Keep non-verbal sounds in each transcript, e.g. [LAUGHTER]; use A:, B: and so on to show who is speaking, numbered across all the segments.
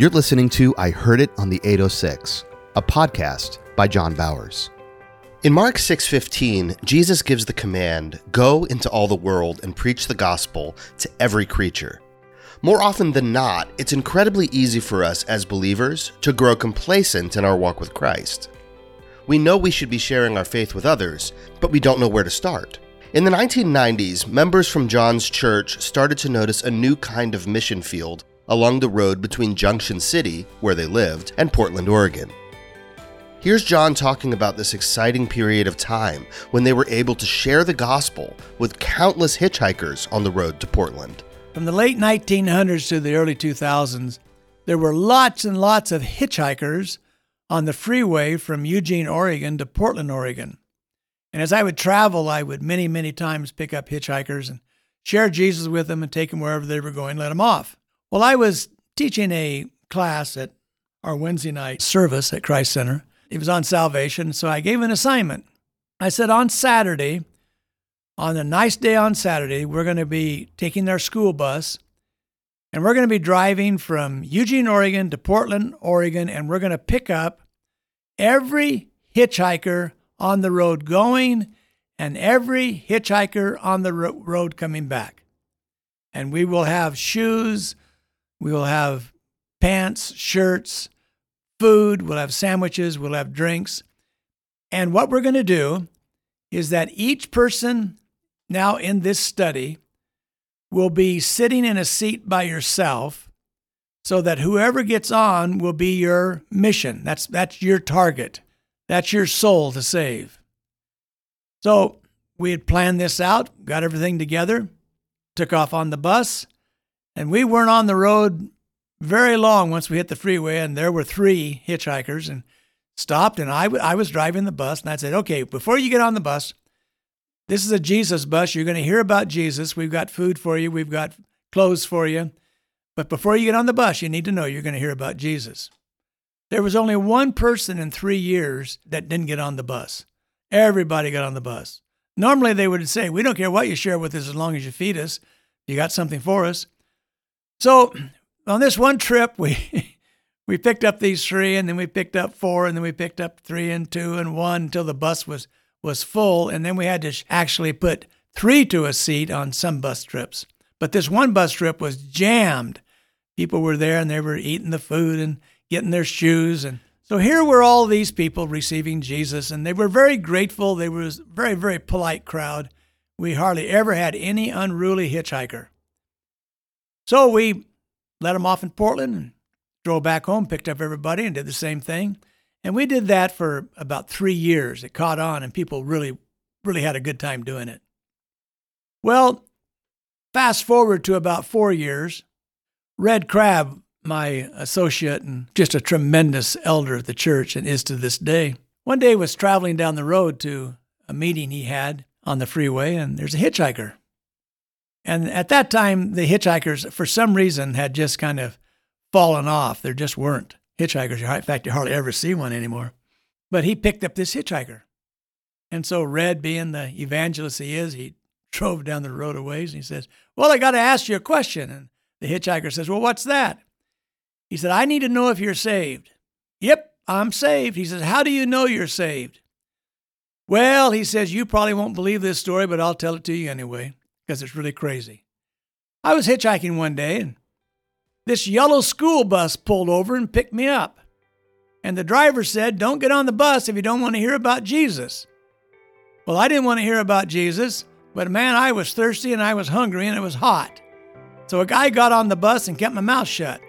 A: You're listening to I Heard It on the 806, a podcast by John Bowers. In Mark 6:15, Jesus gives the command, "Go into all the world and preach the gospel to every creature." More often than not, it's incredibly easy for us as believers to grow complacent in our walk with Christ. We know we should be sharing our faith with others, but we don't know where to start. In the 1990s, members from John's church started to notice a new kind of mission field along the road between Junction City, where they lived, and Portland, Oregon. Here's John talking about this exciting period of time when they were able to share the gospel with countless hitchhikers on the road to Portland.
B: From the late 1900s to the early 2000s, there were lots and lots of hitchhikers on the freeway from Eugene, Oregon to Portland, Oregon. And as I would travel, I would many, many times pick up hitchhikers and share Jesus with them and take them wherever they were going, let them off. Well, I was teaching a class at our Wednesday night service at Christ Center. It was on salvation, so I gave an assignment. I said, on Saturday, on a nice day on Saturday, we're going to be taking our school bus and we're going to be driving from Eugene, Oregon to Portland, Oregon, and we're going to pick up every hitchhiker on the road going and every hitchhiker on the ro- road coming back. And we will have shoes, we will have pants, shirts, food, we'll have sandwiches, we'll have drinks. And what we're going to do is that each person now in this study will be sitting in a seat by yourself so that whoever gets on will be your mission. That's, that's your target. That's your soul to save. So we had planned this out, got everything together, took off on the bus, and we weren't on the road very long once we hit the freeway, and there were three hitchhikers and stopped, and I, w- I was driving the bus, and I said, okay, before you get on the bus, this is a Jesus bus. You're going to hear about Jesus. We've got food for you. We've got clothes for you. But before you get on the bus, you need to know you're going to hear about Jesus. There was only one person in three years that didn't get on the bus. Everybody got on the bus. Normally, they would say, We don't care what you share with us as long as you feed us. You got something for us. So, on this one trip, we. [LAUGHS] we picked up these three, and then we picked up four, and then we picked up three and two and one until the bus was was full, and then we had to actually put three to a seat on some bus trips. But this one bus trip was jammed. People were there and they were eating the food and getting their shoes. And so here were all these people receiving Jesus, and they were very grateful. They were a very, very polite crowd. We hardly ever had any unruly hitchhiker. So we let them off in Portland and drove back home, picked up everybody, and did the same thing. And we did that for about three years. It caught on, and people really, really had a good time doing it. Well, fast forward to about four years, Red Crab, my associate and just a tremendous elder at the church and is to this day. One day was traveling down the road to a meeting he had on the freeway and there's a hitchhiker. And at that time the hitchhikers for some reason had just kind of fallen off. There just weren't hitchhikers. In fact, you hardly ever see one anymore. But he picked up this hitchhiker. And so Red being the evangelist he is, he [LAUGHS] drove down the road a ways and he says, Well, I got to ask you a question. And the hitchhiker says, Well, what's that? He said, I need to know if you're saved. Yep, I'm saved. He says, How do you know you're saved? Well, he says, You probably won't believe this story, but I'll tell it to you anyway, because it's really crazy. I was hitchhiking one day, and this yellow school bus pulled over and picked me up. And the driver said, Don't get on the bus if you don't want to hear about Jesus. Well, I didn't want to hear about Jesus, but man, I was thirsty and I was hungry and it was hot. So a guy got on the bus and kept my mouth shut.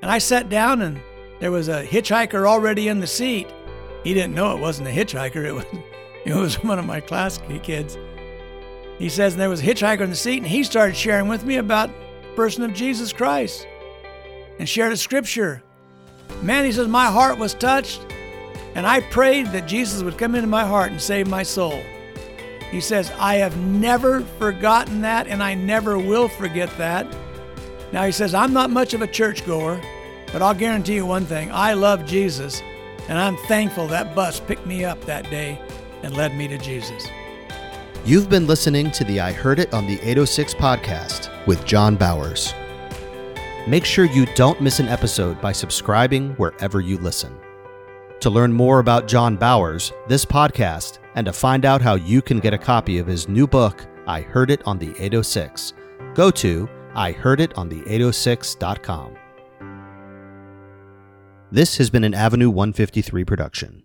B: And I sat down, and there was a hitchhiker already in the seat. He didn't know it wasn't a hitchhiker, it was, [LAUGHS] it was one of my class kids. He says, and there was a hitchhiker in the seat, and he started sharing with me about the person of Jesus Christ and shared a scripture. Man, he says, my heart was touched, and I prayed that Jesus would come into my heart and save my soul. He says, I have never forgotten that, and I never will forget that. Now, he says, I'm not much of a churchgoer, but I'll guarantee you one thing I love Jesus, and I'm thankful that bus picked me up that day and led me to Jesus.
A: You've been listening to the I Heard It on the 806 podcast with John Bowers.
C: Make sure you don't miss an episode by subscribing wherever you listen. To learn more about John Bowers, this podcast, and to find out how you can get a copy of his new book, I Heard It on the 806, go to ihearditonthe806.com. This has been an Avenue 153 production.